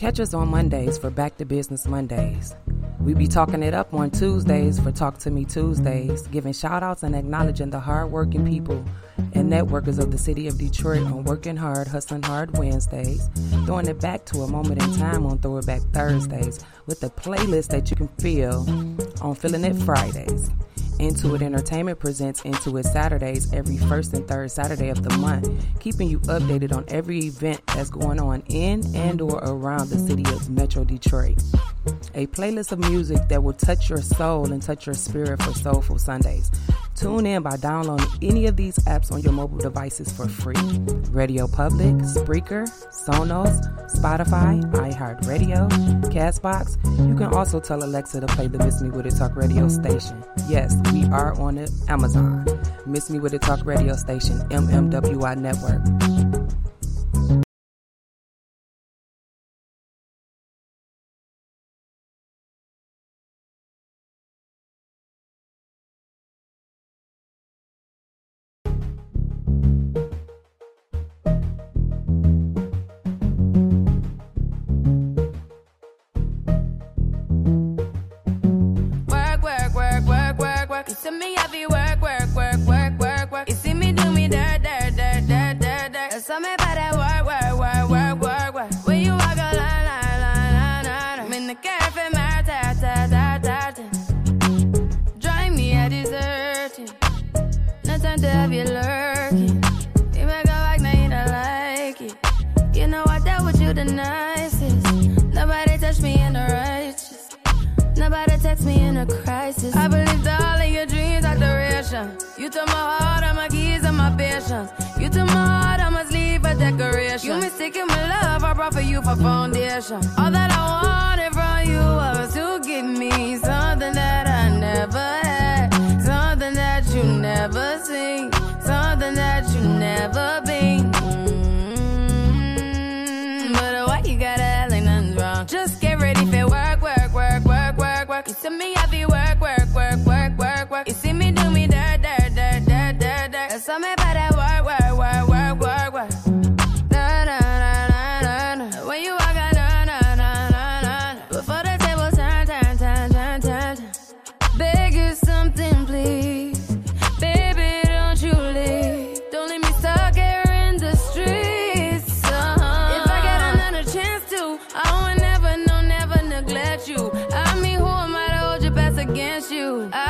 Catch us on Mondays for Back to Business Mondays. We be talking it up on Tuesdays for Talk to Me Tuesdays, giving shout outs and acknowledging the hardworking people and networkers of the city of Detroit on Working Hard, Hustling Hard Wednesdays, throwing it back to a moment in time on Throwback Thursdays with a playlist that you can feel on Feeling It Fridays. Intuit Entertainment presents Intuit Saturdays every first and third Saturday of the month, keeping you updated on every event that's going on in and or around the city of Metro Detroit. A playlist of music that will touch your soul and touch your spirit for Soulful Sundays. Tune in by downloading any of these apps on your mobile devices for free. Radio Public, Spreaker, Sonos, Spotify, iHeartRadio, Castbox. You can also tell Alexa to play the Miss Me With It Talk radio station. Yes, we are on Amazon. Miss Me With It Talk radio station, MMWI Network. You took my heart, all my keys, and my patience. You took my heart, I must leave a decoration. You mistaken my love, I brought for you for foundation. All that I wanted from you was to give me something that I never had, something that you never seen, something that you never been. Mm, But why you gotta act like nothing's wrong? Just get ready for work, work, work, work, work, work. You see me heavy work, work, work, work, work, work. You see me do me dirt, against you? I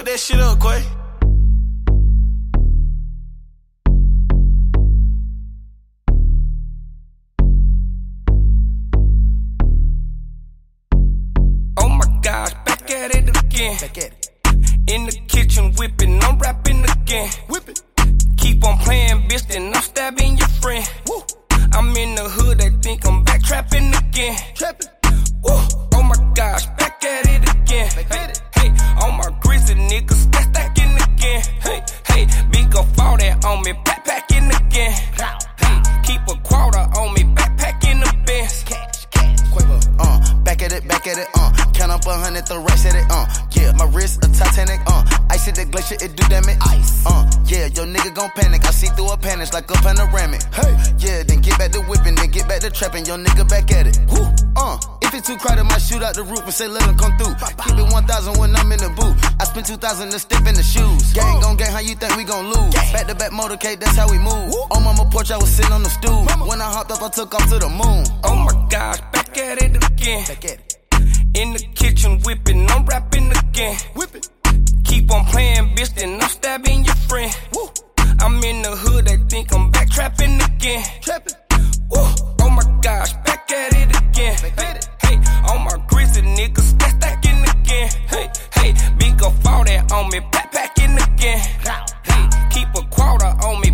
Cook that shit up, Quay. Oh my gosh, back at it again. Back at it. In the kitchen whipping, I'm rapping again. Whipping. Keep on playing, bitch, then I'm stabbing your friend. Woo. I'm in the hood, they think I'm back trapping again. Trapping. Get back to trapping. Your nigga back at it. Woo, uh. If it's too crowded, might shoot out the roof and say let him come through. Keep it 1,000 when I'm in the booth. I spend 2,000 to step in the shoes. Gang gon' gang, how you think we gon' lose? Back to back motorcade, that's how we move. On mama porch, I was sitting on the stool. When I hopped up, I took off to the moon. Oh my gosh, back at it again. Back at it. In the kitchen whipping, I'm rapping again. Whipping. Keep on playing, bitch, then I'm stabbing your friend. Woo. I'm in the hood, they think I'm back trapping again. Trapping. Woo. Oh my gosh, back at it again. Back. Hey, all my grizzly niggas back stacking again. Hey, hey, big up all that on me, backpacking again. Hey, keep a quarter on me,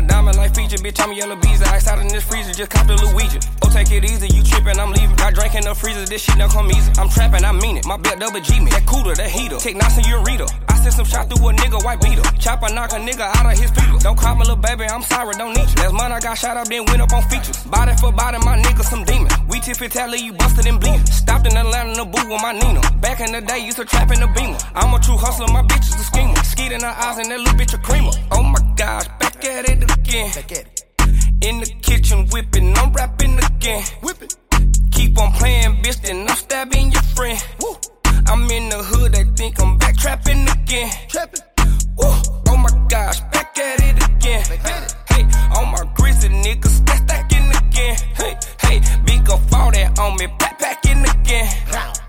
My diamond like feature, bitch, I'm a yellow bees. Ice out in this freezer, just cop the Luigi. Oh, take it easy, you trippin', I'm leaving. Got drink in the freezer, this shit don't come easy. I'm trappin', I mean it. My belt double G me. That cooler, that heater. Take in your reader. I sent some shot through a nigga, white beater. Chopper knock a nigga out of his feet. Don't call me little baby, I'm sorry, don't need you. Last month I got shot up, then went up on features. Body for body, my nigga some demon. We tip it, tally, you busted and bleeding. Stopped in Atlanta in the boo with my Nina. Back in the day, used to trap in the beamer. I'm a true hustler, my bitch is a schemer. Skeet in her eyes and that little bitch a creamer. Oh my gosh, back at it again. Back at it. In the kitchen whipping, I'm rapping again. Whipping. Keep on playing, bitch, then I'm stabbing your friend. Woo. I'm in the hood, they think I'm back trapping again. Trapping. Woo. Oh my gosh, back at it again. Back at it. Hey, all my grizzly niggas back stacking again. Hey, hey, big up all that on me, backpacking again. Hey,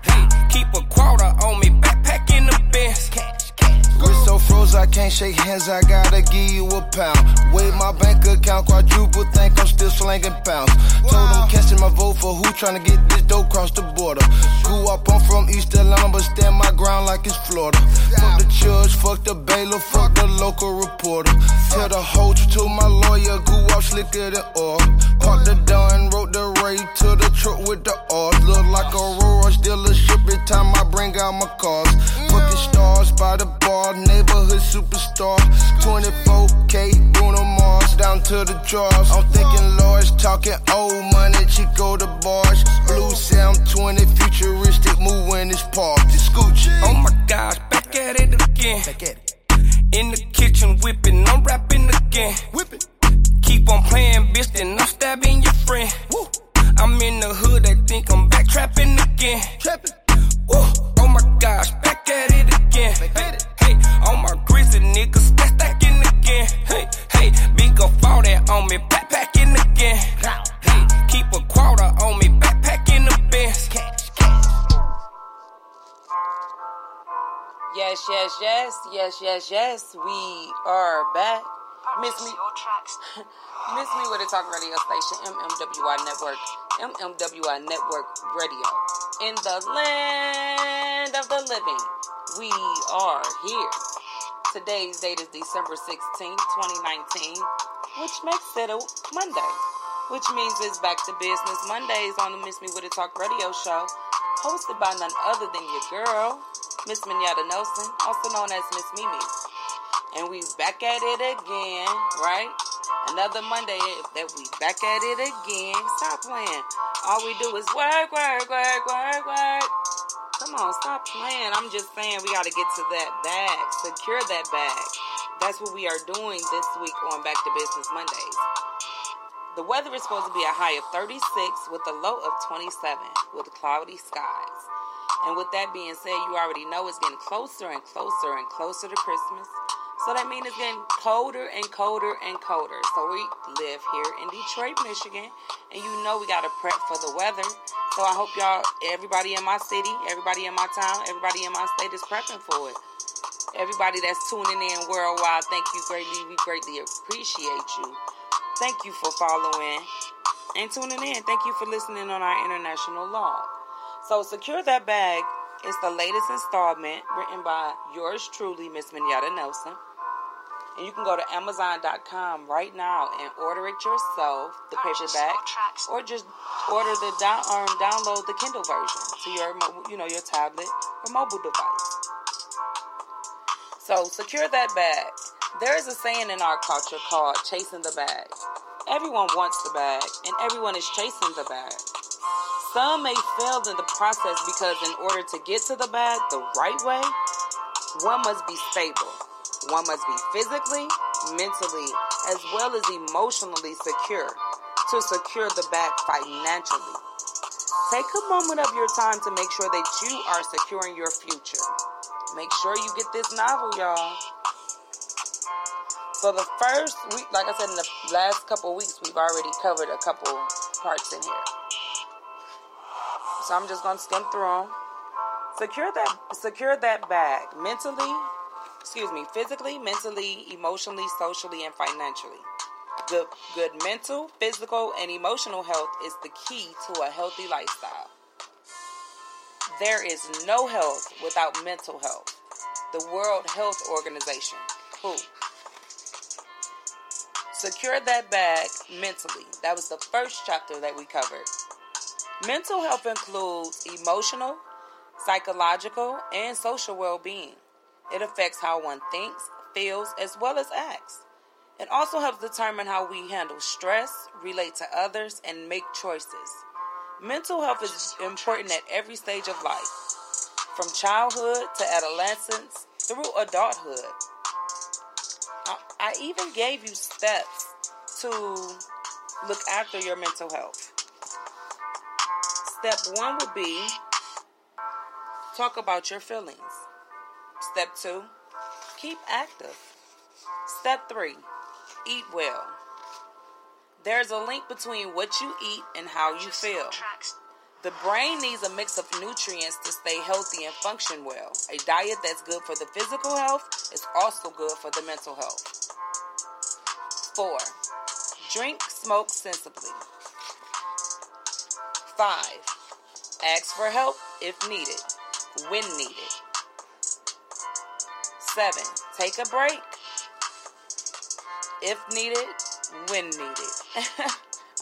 I can't shake hands, I gotta give you a pound. Wave my bank account, quadruple, think I'm still slanging pounds. Told them casting my vote for who tryna get this dope cross the border. Grew up, I'm from East Atlanta, but stand my ground like it's Florida. Fuck the judge, fuck the bailiff, fuck the local reporter. Tell the whole to my lawyer, grew up slicker than oil. Parked the dawn, wrote the to the truck with the oil. Look like a ship every time I bring out my cars. Fucking stars by the bar, neighborhood superstar. 24K, Bruno Mars, down to the drawers. I'm thinking large, talking old money, Chico the bars. Blue Sound 20, futuristic, move when it's parked. The scooch. Oh my gosh, back at it again. Back at it. In the kitchen whipping, I'm rapping again. Whipping. Keep on playing, bitch, then I'm stabbing your friend. Woo. I'm in the hood, they think I'm back trapping again. Trapping. Woo. Oh my gosh, back at it again. Back at it. Hey, all my grizzly niggas back stacking again. Hey, hey, big up all that on me, backpacking again. Hey, keep a quarter on me, backpacking the best. Cash, cash. Yes, yes, yes, yes, yes, yes. We are back. Miss me, miss me with a talk radio station, MMWI Network, MMWI Network Radio. In the land of the living, we are here. Today's date is December 16th, 2019, which makes it a Monday, which means it's back to business Mondays on the Miss Me with a Talk radio show, hosted by none other than your girl, Miss Minyetta Nelson, also known as Miss Mimi. And we back at it again, right? Another Monday eh, that we back at it again. Stop playing. All we do is work, work, work, work, work. Come on, stop playing. I'm just saying we got to get to that bag, secure that bag. That's what we are doing this week on Back to Business Mondays. The weather is supposed to be a high of 36 with a low of 27 with cloudy skies. And with that being said, you already know it's getting closer and closer and closer to Christmas. So that means it's getting colder and colder and colder. So we live here in Detroit, Michigan, and you know we gotta prep for the weather. So I hope y'all, everybody in my city, everybody in my town, everybody in my state is prepping for it. Everybody that's tuning in worldwide, thank you greatly. We greatly appreciate you. Thank you for following and tuning in. Thank you for listening on our international log. So secure that bag It's the latest installment written by yours truly, Miss Minyetta Nelson. And you can go to Amazon.com right now and order it yourself, the paperback, or just order the down, um, download the Kindle version to your, you know, your tablet or mobile device. So secure that bag. There is a saying in our culture called chasing the bag. Everyone wants the bag, and everyone is chasing the bag. Some may fail in the process because, in order to get to the bag the right way, one must be stable. One must be physically, mentally, as well as emotionally secure to secure the bag financially. Take a moment of your time to make sure that you are securing your future. Make sure you get this novel, y'all. So the first week, like I said, in the last couple weeks, we've already covered a couple parts in here. So I'm just gonna skim through them. Secure that, secure that bag mentally, excuse me, physically, mentally, emotionally, socially, and financially. Good, good mental, physical, and emotional health is the key to a healthy lifestyle. There is no health without mental health. The World Health Organization, WHO. Secure that bag mentally. That was the first chapter that we covered. Mental health includes emotional, psychological, and social well being. It affects how one thinks, feels, as well as acts. It also helps determine how we handle stress, relate to others, and make choices. Mental health is important at every stage of life, from childhood to adolescence through adulthood. I even gave you steps to look after your mental health. Step one would be talk about your feelings. Step two, keep active. Step three, eat well. There's a link between what you eat and how you feel. The brain needs a mix of nutrients to stay healthy and function well. A diet that's good for the physical health is also good for the mental health. Four, drink, smoke sensibly. Five, ask for help if needed, when needed. Seven, take a break if needed, when needed.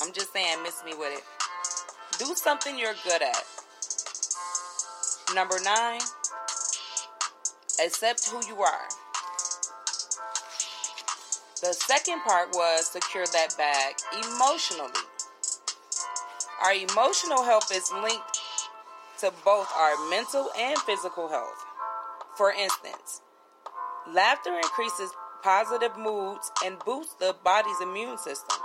I'm just saying, miss me with it. Do something you're good at. Number nine, accept who you are. The second part was secure that bag emotionally. Our emotional health is linked to both our mental and physical health. For instance, laughter increases positive moods and boosts the body's immune system.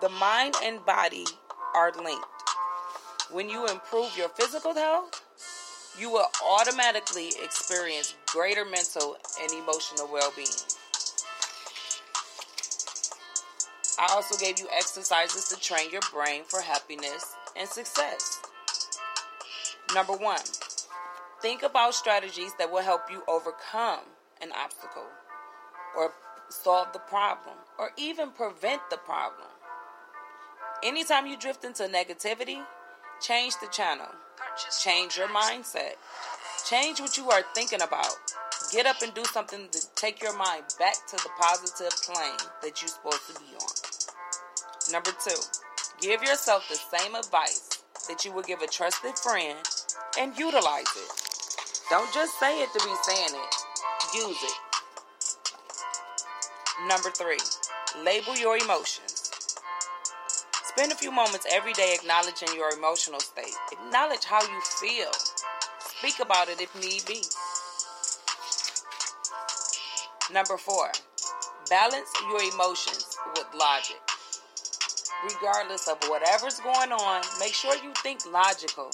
The mind and body are linked. When you improve your physical health, you will automatically experience greater mental and emotional well being. I also gave you exercises to train your brain for happiness and success. Number one, think about strategies that will help you overcome an obstacle or solve the problem or even prevent the problem. Anytime you drift into negativity, change the channel, change your mindset, change what you are thinking about. Get up and do something to take your mind back to the positive plane that you're supposed to be on. Number two, give yourself the same advice that you would give a trusted friend and utilize it. Don't just say it to be saying it, use it. Number three, label your emotions. Spend a few moments every day acknowledging your emotional state. Acknowledge how you feel. Speak about it if need be. Number four, balance your emotions with logic regardless of whatever's going on, make sure you think logical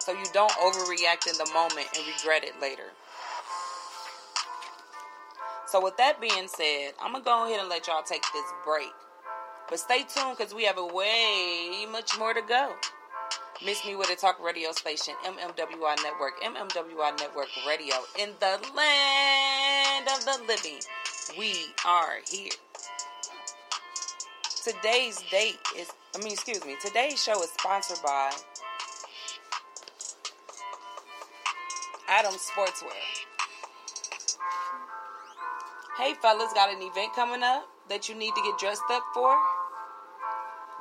so you don't overreact in the moment and regret it later. So, with that being said, I'm gonna go ahead and let y'all take this break. But stay tuned because we have a way much more to go. Miss Me with a Talk radio station, MMWI Network, MMWI Network Radio. In the land of the living, we are here. Today's date is, I mean, excuse me, today's show is sponsored by Adam Sportswear. Hey fellas, got an event coming up that you need to get dressed up for?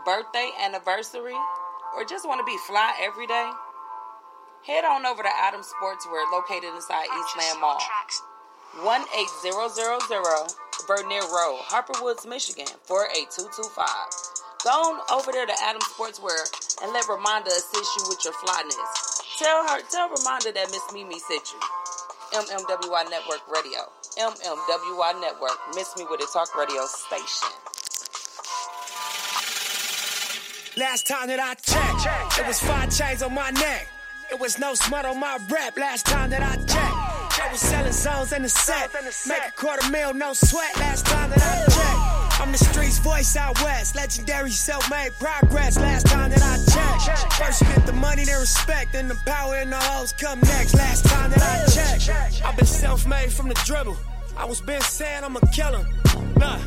Birthday, anniversary, or just want to be fly every day? Head on over to Adam Sportswear located inside Eastland Mall. 18000 Vernier Road, Harper Woods, Michigan, 48225. Go on over there to Adam Sportswear and let Ramonda assist you with your flyness. Tell her, tell Ramonda that Miss Mimi sent you. MMWI Network Radio. MMWI Network. Miss Me with a talk radio station. Last time that I checked, it was five chains on my neck. It was no smut on my rap. Last time that I checked, I was selling zones in the set. Make a quarter mil, no sweat. Last time that I checked. The streets voice out west, legendary self-made progress. Last time that I checked, first you get the money, then respect, then the power and the hoes come next. Last time that I checked, I've been self-made from the dribble. I was been saying I'm a killer. Nah,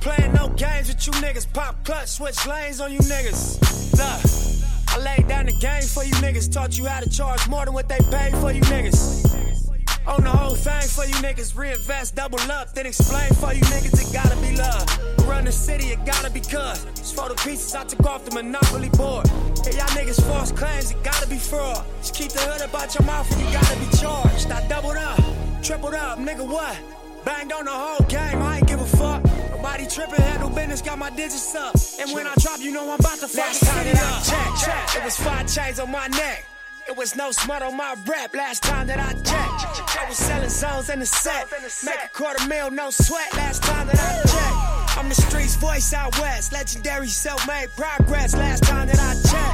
playing no games with you niggas. Pop clutch, switch lanes on you niggas. Nah, I laid down the game for you niggas. Taught you how to charge more than what they pay for you niggas. On the whole thing for you niggas, reinvest, double up, then explain for you niggas, it gotta be love. Run the city, it gotta be cuz. Just for the pieces I took off the monopoly board. Hey, y'all niggas false claims, it gotta be fraud. Just keep the hood about your mouth and you gotta be charged. I doubled up, tripled up, nigga, what? Banged on the whole game, I ain't give a fuck. Nobody tripping, handle business, got my digits up. And when I drop, you know I'm about to fuck Last time that I checked, check, it was five chains on my neck. It was no smut on my rap last time that I checked. I was selling zones in the set. Make a quarter mil, no sweat last time that I checked. I'm the streets voice out west. Legendary self-made progress last time that I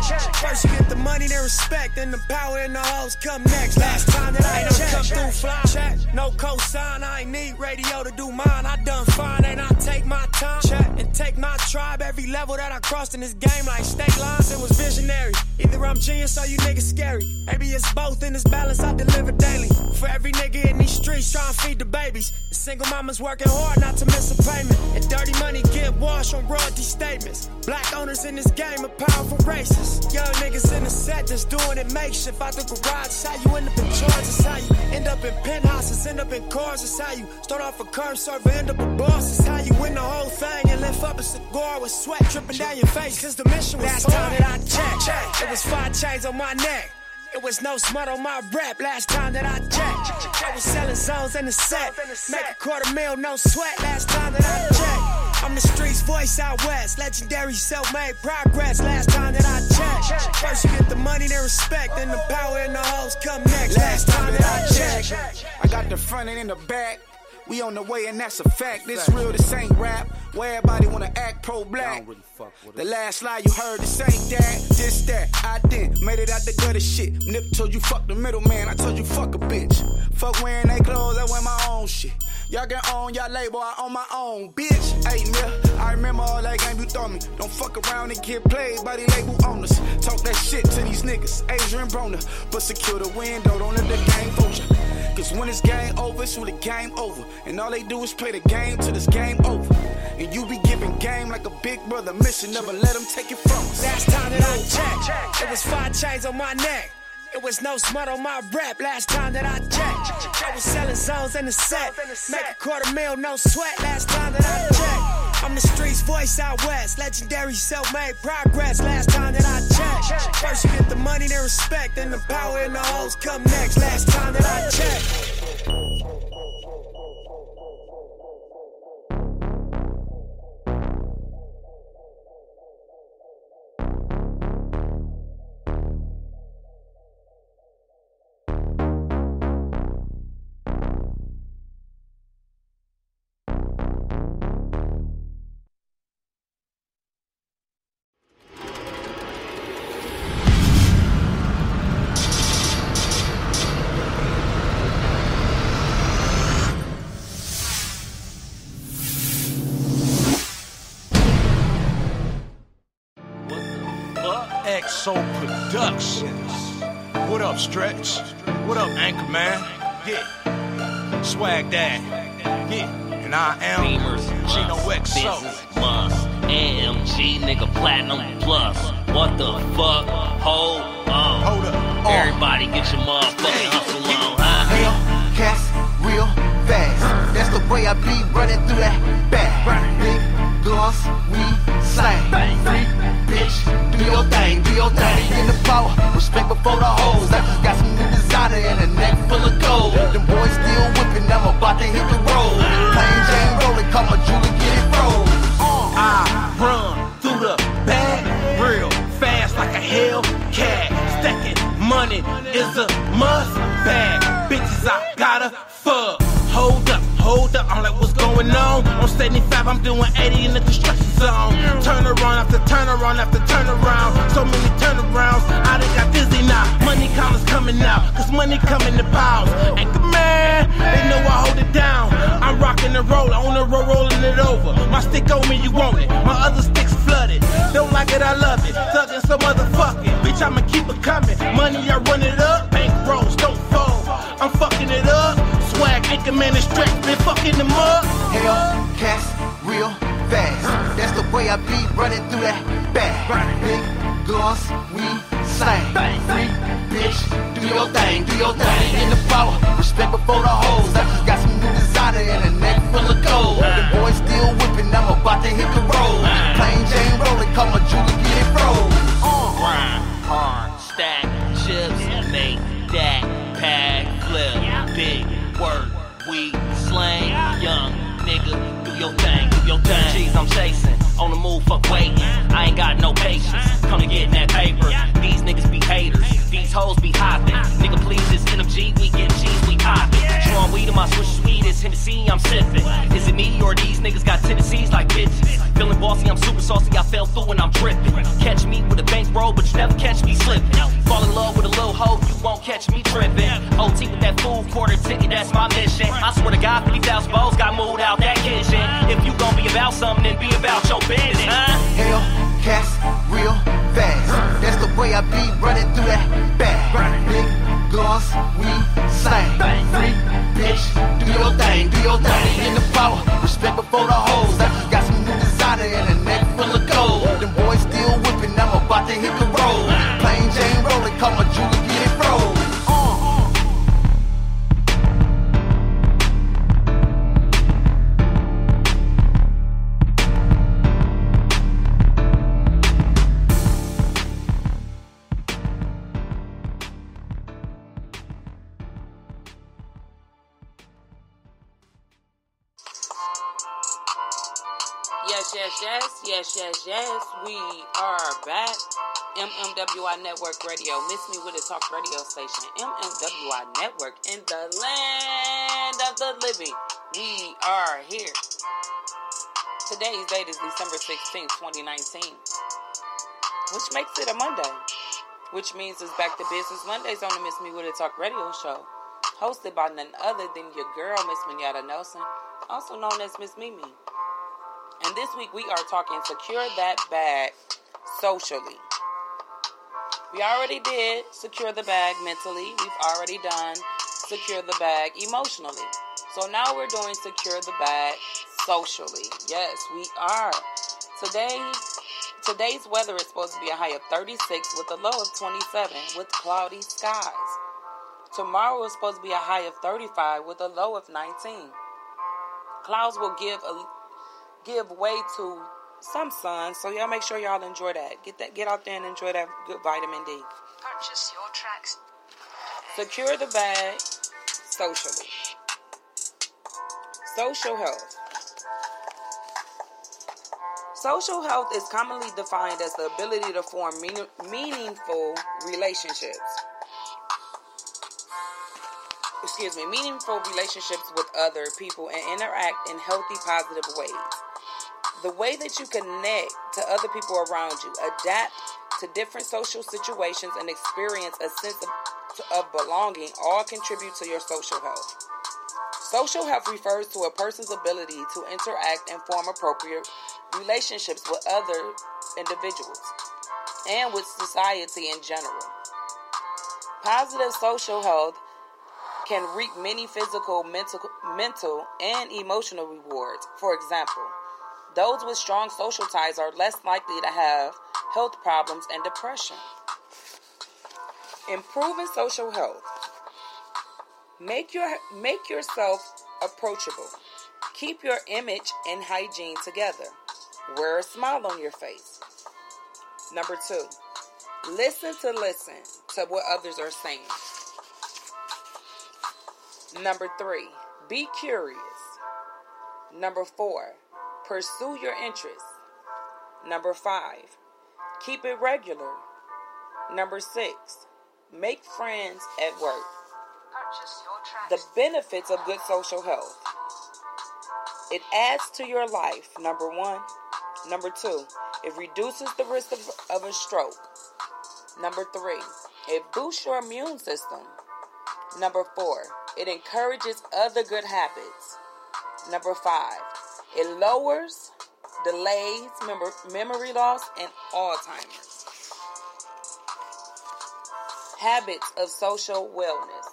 checked. First you get the money, then respect, then the power and the hoes come next. Last time that I checked. come through fly. Check. No cosign, I ain't need radio to do mine. I done fine and I take my time. Check. And take my tribe every level that I crossed in this game like state lines. It was visionary. Either I'm genius or you niggas scary. Maybe it's both in this balance I deliver daily. For every nigga in these streets trying to feed the babies. The single mamas working hard not to miss a payment. And dirty money get washed on royalty statements. Black owners in this game are powerful racists. Young niggas in the set just doing it makeshift out the garage. It's how you end up in charge. It's how you end up in penthouses, end up in cars. It's how you start off a curb server, end up a boss. It's how you win the whole thing and lift up a cigar with sweat dripping down your face. Cause the mission was Last time that I checked, it was five chains on my neck. It was no smut on my rap last time that I checked. I was selling zones in the set. Make a quarter mil, no sweat last time that I checked. I'm the streets voice out west. Legendary self-made progress last time that I checked. First you get the money, then respect, then the power and the hoes come next. Last time that I checked. I got the front and in the back. We on the way and that's a fact. This real, this ain't rap. Where everybody wanna act pro-black. The last lie you heard, this ain't that, this that. I did, made it out the gutter shit. Nip told you fuck the middleman, I told you fuck a bitch. Fuck wearing they clothes, I wear my own shit. Y'all get on y'all label, I own my own, bitch. Hey, nigga, I remember all that game you throw me. Don't fuck around and get played by the label owners. Talk that shit to these niggas, Adrien Broner. But secure the window, don't let the game fool ya. Cause when this game over, it's when the game over. And all they do is play the game till this game over. And you be giving game like a big brother mission, never let them take it from us. Last time that I checked, it was five chains on my neck. It was no smut on my rap last time that I checked. I was selling zones in the set. Make a quarter mil, no sweat last time that I checked. I'm the streets voice out west. Legendary self-made progress last time that I checked. First you get the money, then respect, then the power and the hoes come next. Last time that I checked. Swag Dad. Yeah. And I am Beamers, Gino XO. Must. AMG nigga platinum plus. What the fuck? Hold on. Hold up. Everybody get your motherfucking hustle on, Hell, cast real fast. That's the way I be running through that bag. Big guns, we slang. Freak, bitch, do your thing, do your thing. in the power, respect before the hoes. I just got some new designer and a neck full of gold. Them boys still whipping, I'm about to hit the road. Plain Jane rolling, call my Julie, get it rolled. Uh, I run through the bag real fast like a Hellcat. Stacking money is a must bag. Bitches, I gotta 75, I'm doing 80 in the construction zone. Turn around after turn around after turn around. So many turnarounds, I done got dizzy now. Money columns coming out, cause money coming to piles. And the man, they know I hold it down. I'm rocking the roller, on the road, rolling it over. My stick on me, you want it. My other stick's flooded. Don't like it, I love it. Thugging some motherfucking. Bitch, I'ma keep it coming. Money, I run it Swag, anchor man, and stretch, been fucking them up. Hell, cats, real fast. That's the way I be running through that bag. Big guns, we slang. Free bitch, do your thing, do your thing. In the power, respect before the hoes. I just got some new designer and a neck full of gold. The boys still whipping, I'm about to hit the road. Plain Jane rolling, call my jewelry, get it froze. Grind hard, slang, young nigga, do your thing, do your thing. G's, I'm chasing, on the move, fuck waiting. I ain't got no patience, come to get that paper. These niggas be haters, these hoes be hopping. Nigga, please, this NMG, we get cheese, we poppin'. Strong weed in my switch sweet, it's Hennessy, I'm sipping. Is it me or these niggas got tendencies like bitches? Feeling bossy, I'm super saucy, I fell through and I'm dripping. That's. I swear to God, 50,000 bowls got moved out that kitchen. If you gon' be about something, then be about your business, huh? Hell, cats, real fast. That's the way I be running through that bag. Big guns, we slang. Free bitch, do your thing, do your thing. In the power, respect before the hoes. Yes, yes, yes. We are back. MMWI Network Radio. Miss me with a talk radio station. MMWI Network in the land of the living. We are here. Today's date is December 16th, 2019, which makes it a Monday, which means it's back to business Mondays on the Miss Me with a Talk radio show, hosted by none other than your girl, Miss Minyetta Nelson, also known as Miss Mimi. And this week we are talking secure that bag socially. We already did secure the bag mentally. We've already done secure the bag emotionally. So now we're doing secure the bag socially. Yes, we are. Today today's weather is supposed to be a high of 36 with a low of 27 with cloudy skies. Tomorrow is supposed to be a high of 35 with a low of 19. Clouds will give a give way to some sun, so y'all make sure y'all enjoy that. Get that get out there and enjoy that good vitamin D. Purchase your tracks. Secure the bag socially. Social health. Social health is commonly defined as the ability to form meaning, meaningful relationships. Excuse me, meaningful relationships with other people and interact in healthy, positive ways. The way that you connect to other people around you, adapt to different social situations, and experience a sense of, of belonging all contribute to your social health. Social health refers to a person's ability to interact and form appropriate relationships with other individuals and with society in general. Positive social health can reap many physical, mental, mental, and emotional rewards. For example, those with strong social ties are less likely to have health problems and depression. Improving social health. Make your make yourself approachable. Keep your image and hygiene together. Wear a smile on your face. Number 2. Listen to listen to what others are saying. Number 3. Be curious. Number 4. Pursue your interests. Number 5. Keep it regular. Number 6. Make friends at work. The benefits of good social health. It adds to your life, number one. Number two, it reduces the risk of, of a stroke. Number three, it boosts your immune system. Number four, it encourages other good habits. Number five, it lowers, delays mem- memory loss and Alzheimer's. Habits of social wellness.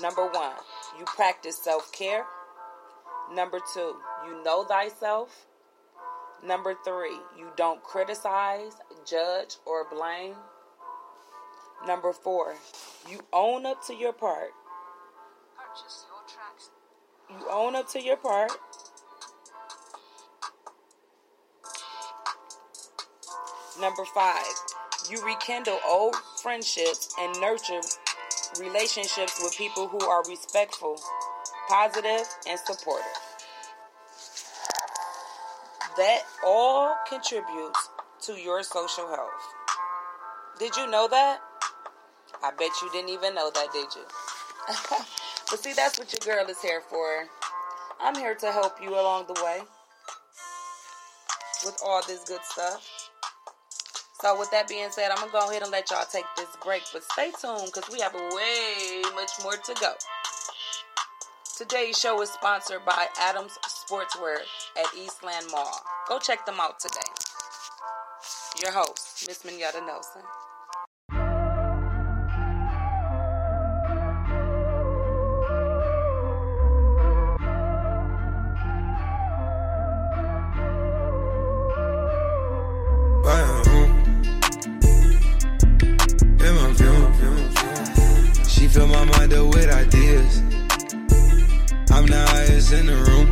Number one, you practice self care. Number two, you know thyself. Number three, you don't criticize, judge, or blame. Number four, you own up to your part. Purchase your tracks. You own up to your part. Number five, you rekindle old friendships and nurture relationships with people who are respectful, positive, and supportive. That all contributes to your social health. Did you know that? I bet you didn't even know that, did you? but see, that's what your girl is here for. I'm here to help you along the way with all this good stuff. So, with that being said, I'm to go ahead and let y'all take this break. But stay tuned because we have way much more to go. Today's show is sponsored by Adams Sportswear at Eastland Mall. Go check them out today. Your host, Miss Minyetta Nelson. Fill my mind up with ideas. I'm the highest in the room.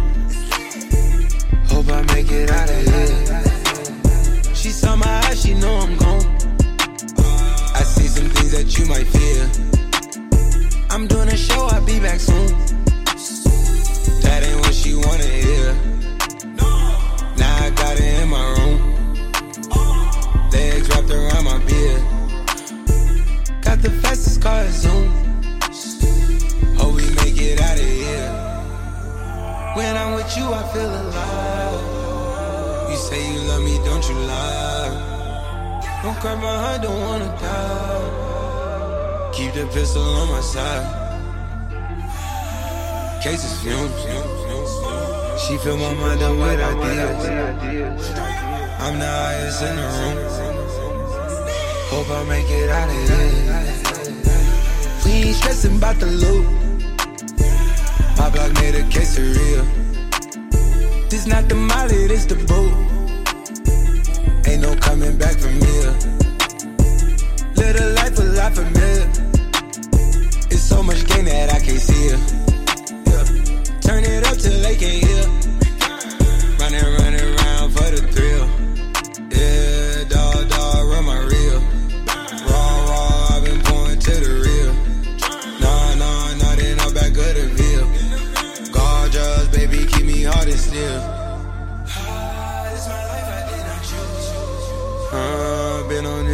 Hope I make it out of here. She saw my eyes, she know I'm gone. I see some things that you might fear. I'm doing a show, I'll be back soon. That ain't what she wanna hear. You, I feel alive. You say you love me, don't you lie? Don't cry my heart, don't wanna die. Keep the pistol on my side. Cases fumes. She fill my mind up with ideas. I'm the highest in the room. Hope I make it out of here. We ain't stressing about the loot. My block made a case of real. This not the molly, this the boot. Ain't no coming back from here. Live a life a lot familiar. It's so much gain that I can't see it. Yeah. Turn it up till they can't hear.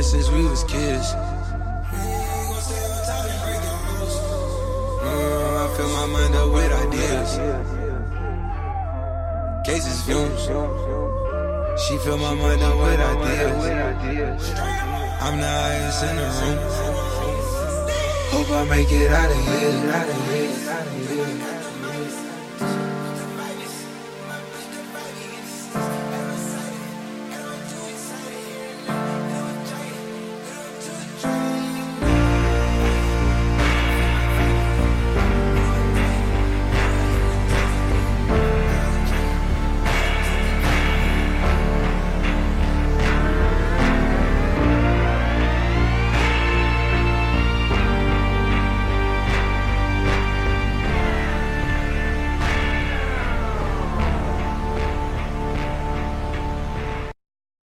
Been since we was kids. Uh, I fill my mind up with ideas. Cases fumes. She fill my mind up with ideas. I'm the highest in the room. Hope I make it. Out of here. Out of here.